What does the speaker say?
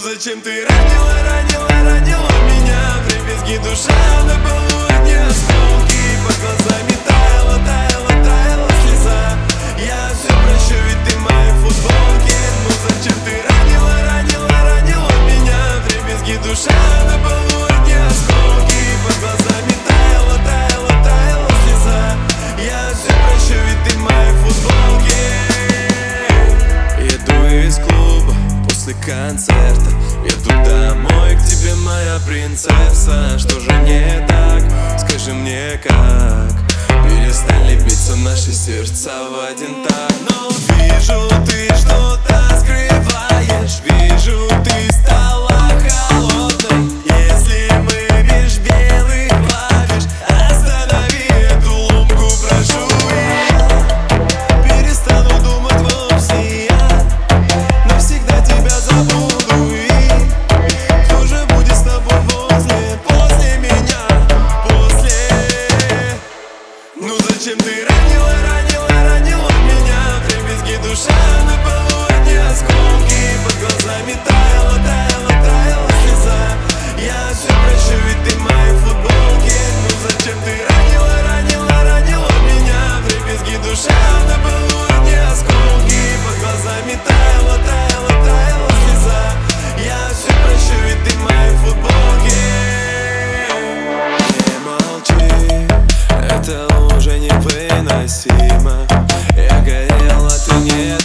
Зачем ты ранила, ранила, ранила меня? Дребезги душа на полу от концерта. Еду домой к тебе, моя принцесса. Что же не так? Скажи мне как? Перестали биться наши сердца в один так. Но вижу невыносимо Я горел, а ты не